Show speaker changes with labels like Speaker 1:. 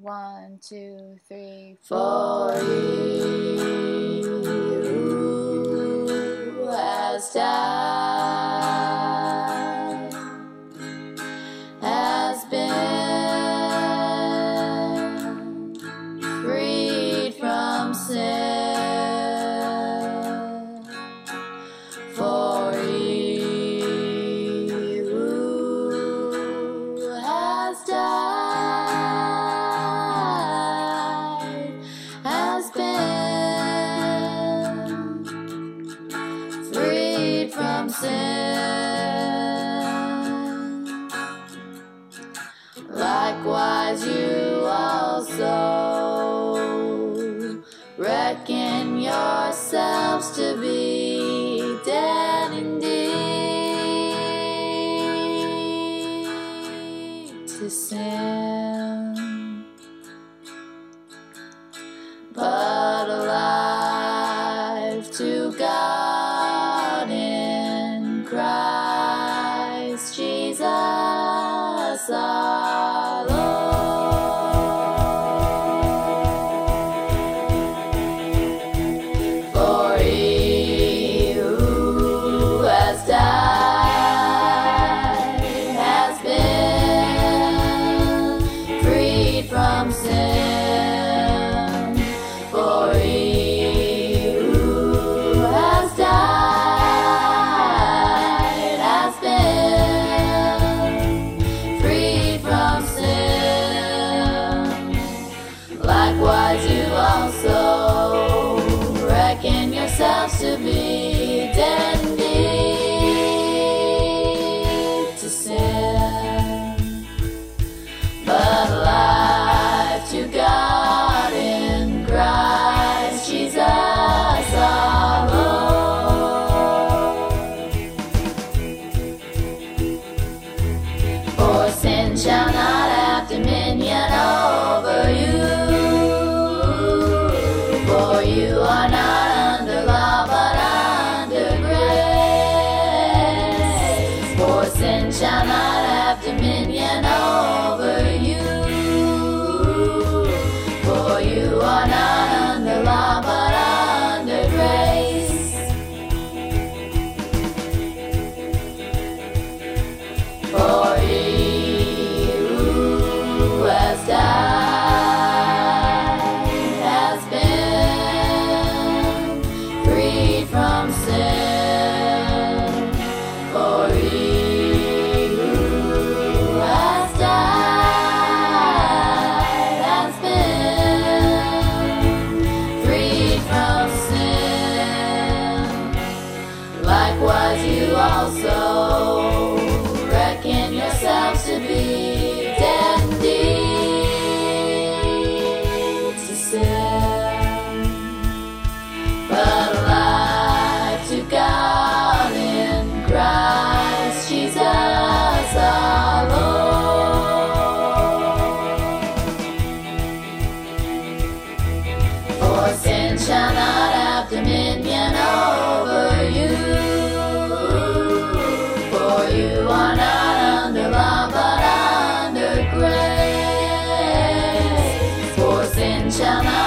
Speaker 1: One, two, three,
Speaker 2: four. For you has died. sin. Likewise, you also reckon yourselves to be dead indeed to sin, but alive to God. sin shall not have dominion over you, for you are not. 这来